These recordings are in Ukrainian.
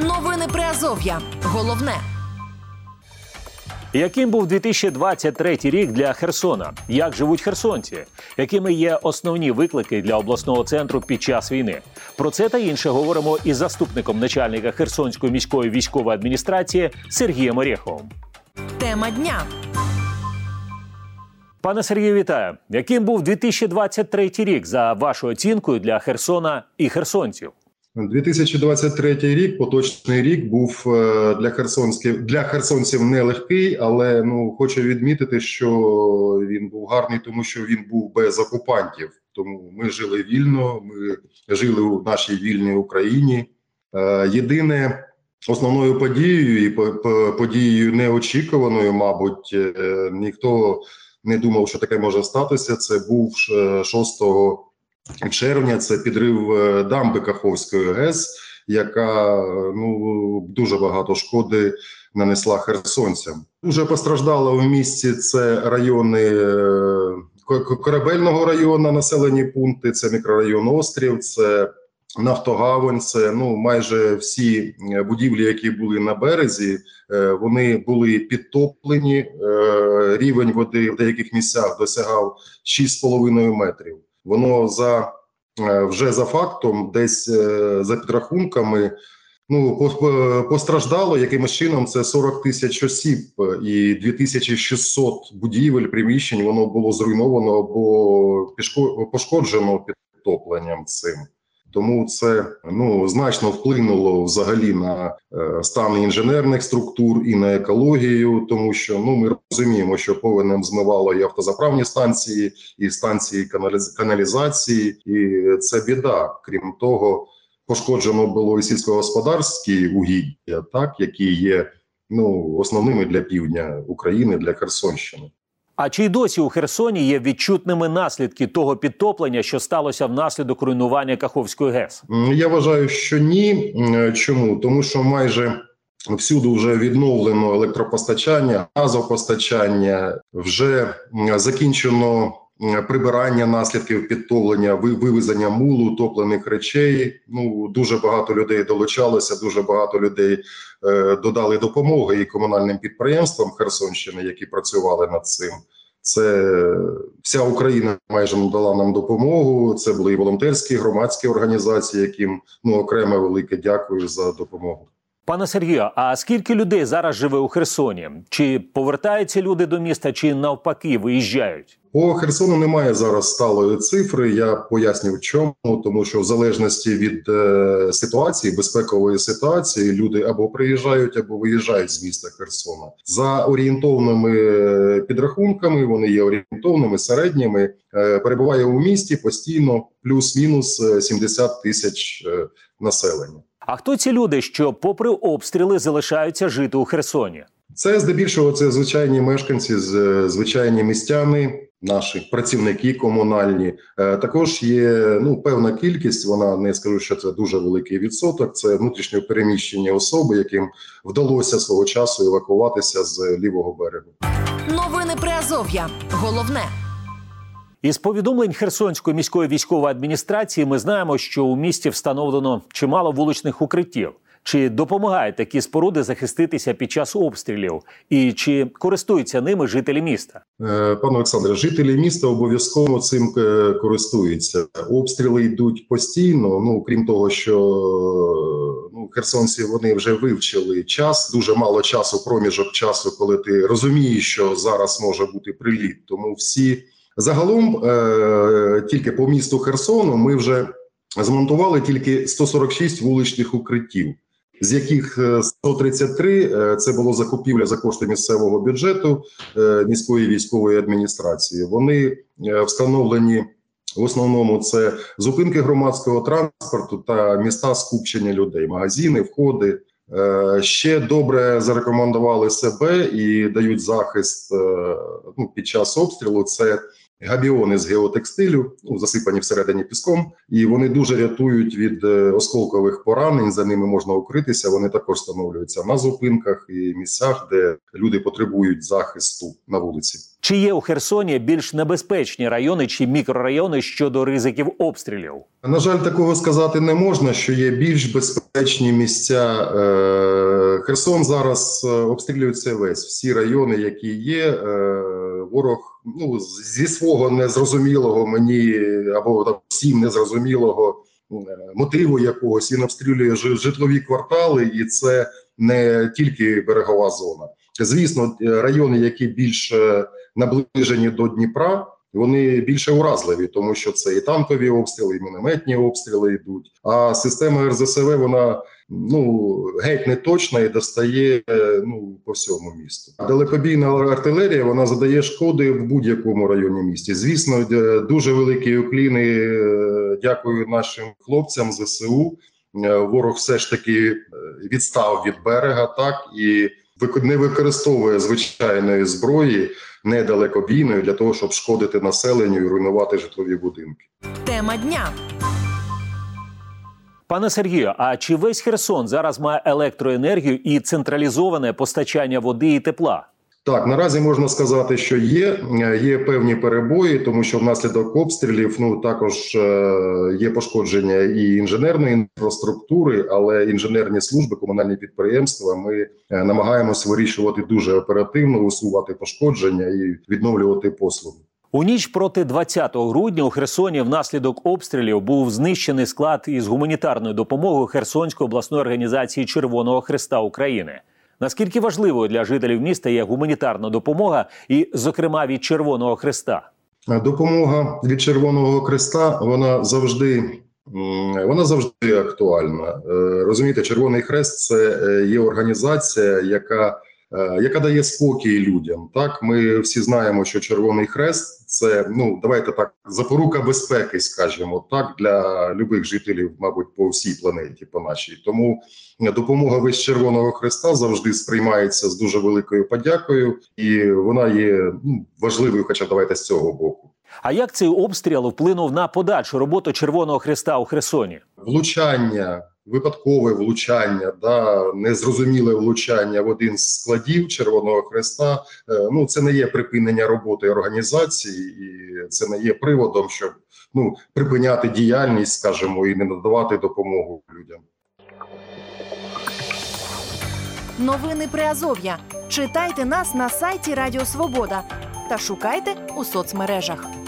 Новини Приазов'я. Головне. Яким був 2023 рік для Херсона? Як живуть херсонці? Якими є основні виклики для обласного центру під час війни? Про це та інше говоримо із заступником начальника Херсонської міської військової адміністрації Сергієм Орєховим. Тема дня. Пане Сергію, вітаю. Яким був 2023 рік за вашою оцінкою для Херсона і херсонців? 2023 рік, поточний рік, був е, для херсонських для херсонців нелегкий, але ну хочу відмітити, що він був гарний, тому що він був без окупантів. Тому ми жили вільно, ми жили у нашій вільній Україні. Е, єдине основною подією і подією неочікуваною, мабуть, е, ніхто не думав, що таке може статися. Це був 6 червня. Це підрив е, дамби Каховської ГЕС, яка ну дуже багато шкоди нанесла херсонцям. Дуже постраждало в місті. Це райони е, корабельного району, населені пункти. Це мікрорайон Острів. це Нафтогавань, це ну майже всі е, будівлі, які були на березі, вони були підтоплені. Рівень води в деяких місцях досягав 6,5 метрів. Воно за е, вже за фактом, десь е, за підрахунками. Ну, постраждало якимось чином це 40 тисяч осіб і 2600 будівель приміщень воно було зруйновано або пошкоджено підтопленням цим. Тому це ну значно вплинуло взагалі на е, стан інженерних структур і на екологію, тому що ну ми розуміємо, що повинен змивало і автозаправні станції, і станції каналізації, і це біда. Крім того, пошкоджено було і сільськогосподарські угіддя, так які є ну основними для півдня України для Херсонщини. А чи й досі у Херсоні є відчутними наслідки того підтоплення, що сталося внаслідок руйнування Каховської ГЕС? Я вважаю, що ні. Чому тому, що майже всюди вже відновлено електропостачання, газопостачання, вже закінчено прибирання наслідків підтоплення, вивезення мулу, топлених речей. Ну дуже багато людей долучалося. Дуже багато людей е, додали допомоги і комунальним підприємствам Херсонщини, які працювали над цим. Це вся Україна майже надала нам допомогу. Це були і волонтерські громадські організації, яким ну окремо велике дякую за допомогу. Пане Сергію, а скільки людей зараз живе у Херсоні? Чи повертаються люди до міста, чи навпаки виїжджають? По Херсону немає зараз сталої цифри. Я поясню чому, тому що в залежності від е, ситуації, безпекової ситуації, люди або приїжджають, або виїжджають з міста Херсона за орієнтовними е, підрахунками. Вони є орієнтовними середніми. Е, перебуває у місті постійно плюс-мінус 70 е, тисяч е, населення. А хто ці люди, що, попри обстріли, залишаються жити у Херсоні? Це здебільшого це звичайні мешканці, звичайні містяни, наші працівники комунальні. Е, також є ну певна кількість. Вона не скажу, що це дуже великий відсоток. Це внутрішньо переміщені особи, яким вдалося свого часу евакуватися з лівого берегу. Новини Приазов'я. Головне. Із повідомлень Херсонської міської військової адміністрації ми знаємо, що у місті встановлено чимало вуличних укриттів. Чи допомагають такі споруди захиститися під час обстрілів, і чи користуються ними жителі міста? Е, пане Олександре, жителі міста обов'язково цим е, користуються. Обстріли йдуть постійно. Ну крім того, що ну херсонці вони вже вивчили час. Дуже мало часу, проміжок часу, коли ти розумієш, що зараз може бути приліт. Тому всі загалом е, тільки по місту Херсону ми вже змонтували тільки 146 вуличних укриттів з яких 133 е, е, це було закупівля за кошти місцевого бюджету міської військової адміністрації. Вони встановлені в основному це зупинки громадського транспорту та міста скупчення людей, магазини, входи. Ще добре зарекомендували себе і дають захист ну, під час обстрілу. Це габіони з геотекстилю, ну, засипані всередині піском, і вони дуже рятують від е, осколкових поранень. За ними можна укритися. Вони також встановлюються на зупинках і місцях, де люди потребують захисту на вулиці. Чи є у Херсоні більш небезпечні райони чи мікрорайони щодо ризиків обстрілів? На жаль, такого сказати не можна, що є більш безпечні місця. Е, Херсон зараз е, обстрілюється весь всі райони, які є. е, Ворог ну зі свого незрозумілого мені або там всім незрозумілого е, мотиву якогось він обстрілює житлові квартали, і це не тільки берегова зона. Звісно, райони, які більш наближені до Дніпра, вони більше уразливі, тому що це і танкові обстріли, і мінометні обстріли йдуть. А система РЗСВ вона ну геть не точна і достає ну по всьому місту. Далекобійна артилерія вона задає шкоди в будь-якому районі місті. Звісно, дуже великі укліни. е, Дякую нашим хлопцям ЗСУ. Е, Ворог все ж таки е, відстав від берега, так і не використовує звичайної зброї недалекобійної для того, щоб шкодити населенню і руйнувати житлові будинки. Тема дня. Пане Сергію, а чи весь Херсон зараз має електроенергію і централізоване постачання води і тепла? Так, наразі можна сказати, що є, є певні перебої, тому що внаслідок обстрілів ну також е, є пошкодження і інженерної інфраструктури, але інженерні служби, комунальні підприємства. Ми е, намагаємось вирішувати дуже оперативно, усувати пошкодження і відновлювати послуги. У ніч проти 20 грудня у Херсоні внаслідок обстрілів був знищений склад із гуманітарною допомогою Херсонської обласної організації Червоного Христа України. Наскільки важливою для жителів міста є гуманітарна допомога, і, зокрема, від Червоного Христа? Е, Допомога від Червоного Христа вона завжди вона завжди актуальна. Е, Розумієте, Червоний Хрест це е, є організація, яка, яка дає спокій людям. Так, ми всі знаємо, що Червоний Хрест це ну давайте так запорука безпеки, скажімо так, для любих жителів, мабуть, по всій планеті, по нашій. Тому допомога весь Червоного Хреста завжди сприймається з дуже великою подякою, і вона є ну, важливою, хоча давайте з цього боку. А як цей обстріл вплинув на подальшу роботу Червоного Христа у Херсоні? Влучання, випадкове влучання, да, незрозуміле влучання в один з складів Червоного Хреста. е, Ну це не є припинення роботи організації, і це не є приводом, щоб ну припиняти діяльність, скажімо, і не надавати допомогу людям. Новини Приазов'я. Читайте нас на сайті Радіо Свобода та шукайте у соцмережах.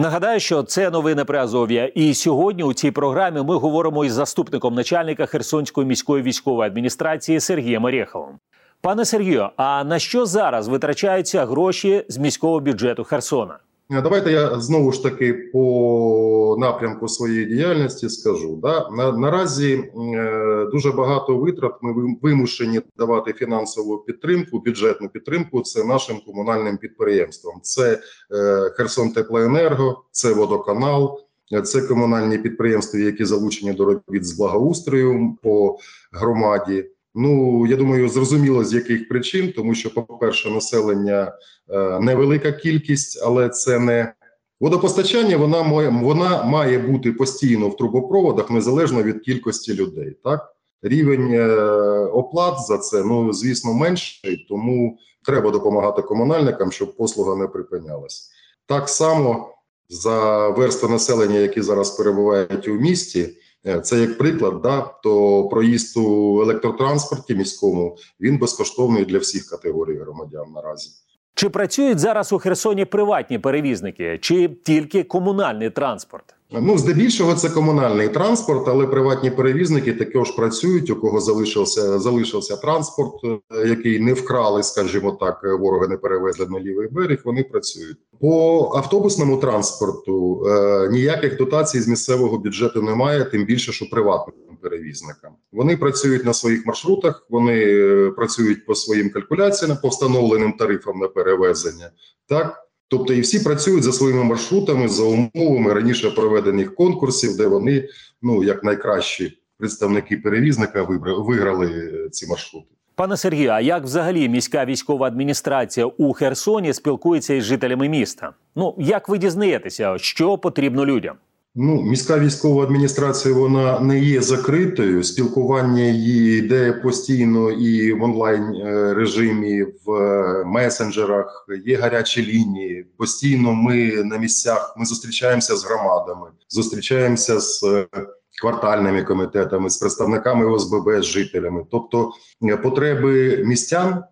Нагадаю, що це новини Приазов'я. І сьогодні у цій програмі ми говоримо із заступником начальника Херсонської міської військової адміністрації Сергієм Орєховим. Пане Сергію, а на що зараз витрачаються гроші з міського бюджету Херсона? Давайте я знову ж таки по напрямку своєї діяльності скажу. Да? На, наразі е, дуже багато витрат ми вимушені давати фінансову підтримку, бюджетну підтримку. Це нашим комунальним підприємствам. Це е, Херсон Теплоенерго, це водоканал. Це комунальні підприємства, які залучені до робіт з благоустрою по громаді. Ну я думаю, зрозуміло з яких причин, тому що, по-перше, населення е, невелика кількість, але це не водопостачання. Вона має вона має бути постійно в трубопроводах незалежно від кількості людей. Так рівень е, оплат за це ну звісно менший, тому треба допомагати комунальникам, щоб послуга не припинялась. Так само за верстви населення, які зараз перебувають у місті. Е, Це як приклад, да, то проїзд у електротранспорті міському він безкоштовний для всіх категорій громадян наразі. Чи працюють зараз у Херсоні приватні перевізники, чи тільки комунальний транспорт? Ну, здебільшого це комунальний транспорт, але приватні перевізники також працюють. У кого залишився залишився транспорт, е, який не вкрали, скажімо так, е, вороги не перевезли на лівий берег. Вони працюють по автобусному транспорту. Е, ніяких дотацій з місцевого бюджету немає, тим більше, що приватним перевізникам. Вони працюють на своїх маршрутах, вони е, працюють по своїм калькуляціям, по встановленим тарифам на перевезення. Так. Тобто і всі працюють за своїми маршрутами, за умовами раніше проведених конкурсів, де вони, ну як найкращі представники перевізника, виграли е, ці маршрути. Пане Сергію, а як взагалі міська військова адміністрація у Херсоні спілкується із жителями міста? Ну як ви дізнаєтеся, що потрібно людям? Ну, міська військова адміністрація вона не є закритою. Спілкування її йде постійно і в онлайн е, режимі, в е, месенджерах. Є гарячі лінії. Постійно ми на місцях. Ми зустрічаємося з громадами, зустрічаємося з е, квартальними комітетами, з представниками ОСББ, з жителями. Тобто потреби містян.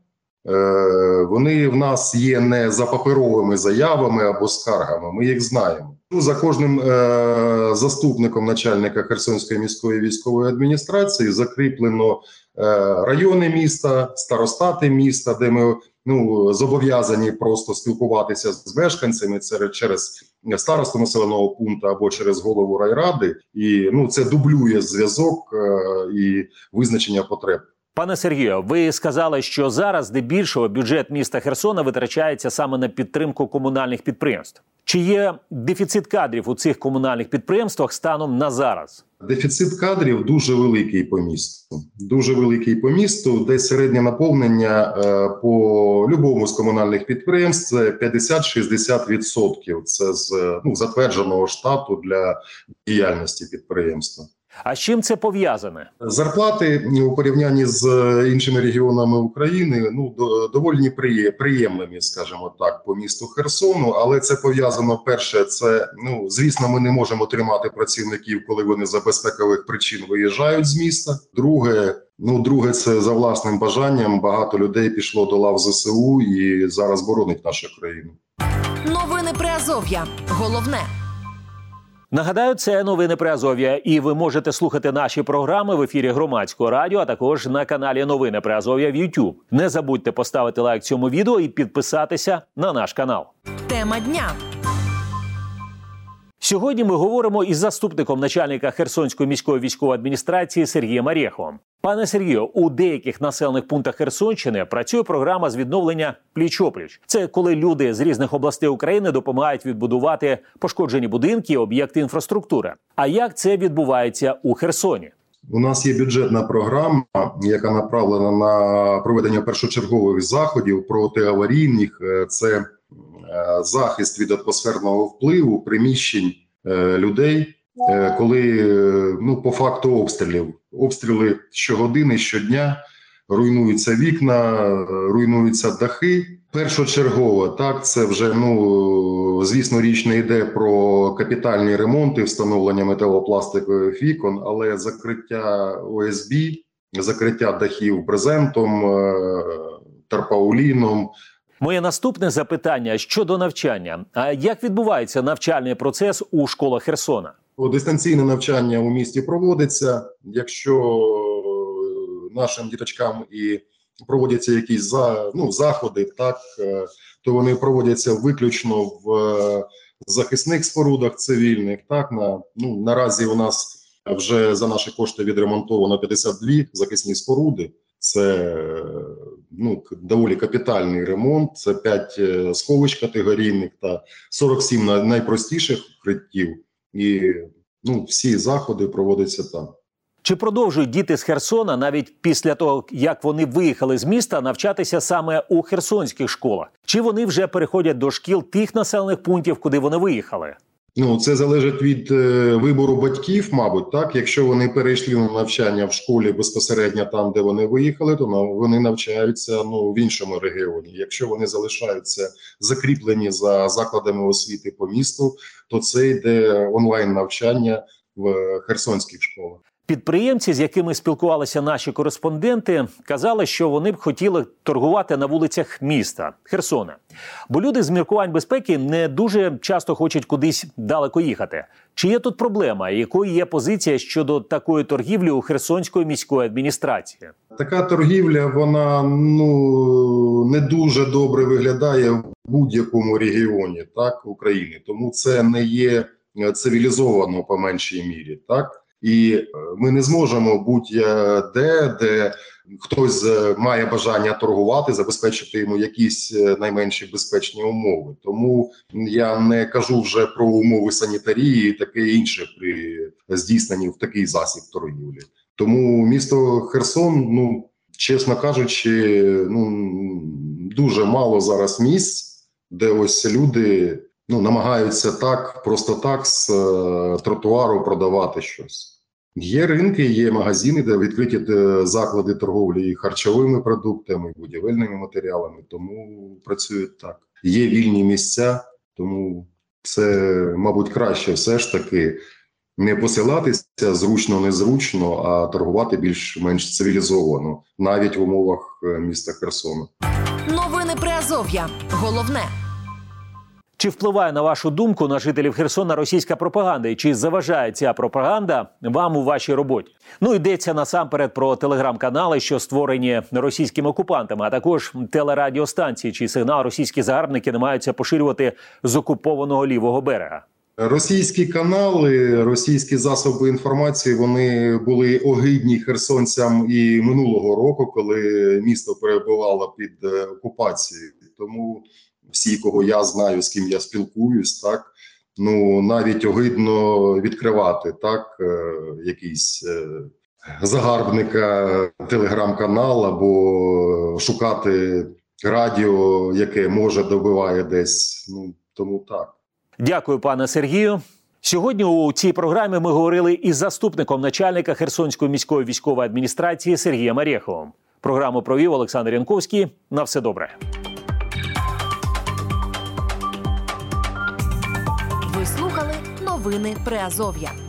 Вони в нас є не за паперовими заявами або скаргами. Ми їх знаємо. Ну, За кожним е, заступником начальника Херсонської міської військової адміністрації закріплено е, райони міста, старостати міста, де ми ну зобов'язані просто спілкуватися з мешканцями це через старосту населеного пункту або через голову райради, і ну це дублює зв'язок е, і визначення потреб. Пане Сергію, ви сказали, що зараз здебільшого бюджет міста Херсона витрачається саме на підтримку комунальних підприємств. Чи є дефіцит кадрів у цих комунальних підприємствах станом на зараз? Дефіцит кадрів дуже великий по місту. Дуже великий по місту, де середнє наповнення е, по любому з комунальних підприємств це 50-60%. Це з ну, затвердженого штату для діяльності підприємства. А з чим це пов'язане? Зарплати у порівнянні з іншими регіонами України ну доволі приємними, скажімо так, по місту Херсону. Але це пов'язано перше. Це ну звісно, ми не можемо тримати працівників, коли вони за безпекових причин виїжджають з міста. Друге, ну друге, це за власним бажанням. Багато людей пішло до лав ЗСУ і зараз боронить нашу країну. Новини Приазов'я. Головне. Нагадаю, це новини Приазов'я, і ви можете слухати наші програми в ефірі громадського радіо, а також на каналі Новини Приазов'я в YouTube. Не забудьте поставити лайк цьому відео і підписатися на наш канал. Тема дня. Сьогодні ми говоримо із заступником начальника Херсонської міської військової адміністрації Сергієм Орєховим. Пане Сергію, у деяких населених пунктах Херсонщини працює програма з відновлення пліч-опліч. Це коли люди з різних областей України допомагають відбудувати пошкоджені будинки, об'єкти інфраструктури. А як це відбувається у Херсоні? У нас є бюджетна програма, яка направлена на проведення першочергових заходів протиаварійних. Е, Це е, захист від атмосферного впливу приміщень е, людей, коли е, ну по факту обстрілів, обстріли щогодини, щодня. Руйнуються вікна, е, руйнуються дахи. Першочергово, так це вже ну звісно, річ не йде про капітальні ремонти, встановлення металопластикових вікон, але закриття ОСБ, закриття дахів брезентом, е, тарпауліном. Моє наступне запитання щодо навчання. А як відбувається навчальний процес у школах Херсона? Дистанційне навчання у місті проводиться. Якщо е, нашим діточкам і проводяться якісь за, ну, заходи, так е, то вони проводяться виключно в е, захисних спорудах цивільних. Так на ну наразі у нас вже за наші кошти відремонтовано 52 захисні споруди. Це ну доволі капітальний ремонт. Це 5 сховищ категорійних та 47 най- найпростіших укриттів. І ну всі заходи проводяться там. Чи продовжують діти з Херсона навіть після того, як вони виїхали з міста, навчатися саме у херсонських школах? Чи вони вже переходять до шкіл тих населених пунктів, куди вони виїхали? Ну це залежить від е, вибору батьків, мабуть, так. Якщо вони перейшли на навчання в школі безпосередньо там, де вони виїхали, то вони навчаються ну в іншому регіоні. Якщо вони залишаються закріплені за закладами освіти по місту, то це йде онлайн навчання в херсонських школах. Підприємці, з якими спілкувалися наші кореспонденти, казали, що вони б хотіли торгувати на вулицях міста Херсона. Бо люди з міркувань безпеки не дуже часто хочуть кудись далеко їхати. Чи є тут проблема? Якою є позиція щодо такої торгівлі у Херсонської міської адміністрації? Така торгівля вона ну не дуже добре виглядає в будь-якому регіоні так України, тому це не є е, цивілізовано по меншій мірі, так і е, ми не зможемо будь-де, де хтось е, має бажання торгувати, забезпечити йому якісь е, найменші безпечні умови. Тому я не кажу вже про умови санітарії і таке інше при здійсненні в такий засіб торгівлі. Тому місто Херсон, ну чесно кажучи, ну дуже мало зараз місць, де ось люди ну, намагаються так, просто так з е, тротуару продавати щось. Є ринки, є магазини, де відкриті е, заклади торговлі харчовими продуктами, будівельними матеріалами, тому працюють так. Є вільні місця, тому це, мабуть, краще все ж таки не посилатися зручно, незручно, а торгувати більш-менш цивілізовано, навіть в умовах е, міста Херсона. Новини Приазов'я. Головне. Чи впливає на вашу думку на жителів Херсона російська пропаганда? І чи заважає ця пропаганда вам у вашій роботі? Ну йдеться насамперед про телеграм-канали, що створені російськими окупантами, а також телерадіостанції, чий сигнал російські загарбники намагаються поширювати з окупованого лівого берега. Російські канали, російські засоби інформації вони були огидні херсонцям і минулого року, коли місто перебувало під е, окупацією. Тому всі, кого я знаю, з ким я спілкуюсь, так ну навіть огидно відкривати так е, якийсь е, загарбника телеграм-канал або шукати радіо, яке може добиває десь. Ну тому так. Дякую, пане Сергію. Сьогодні у цій програмі ми говорили із заступником начальника Херсонської міської військової адміністрації Сергієм Арєховим. Програму провів Олександр Янковський. На все добре. Новини Приазов'я.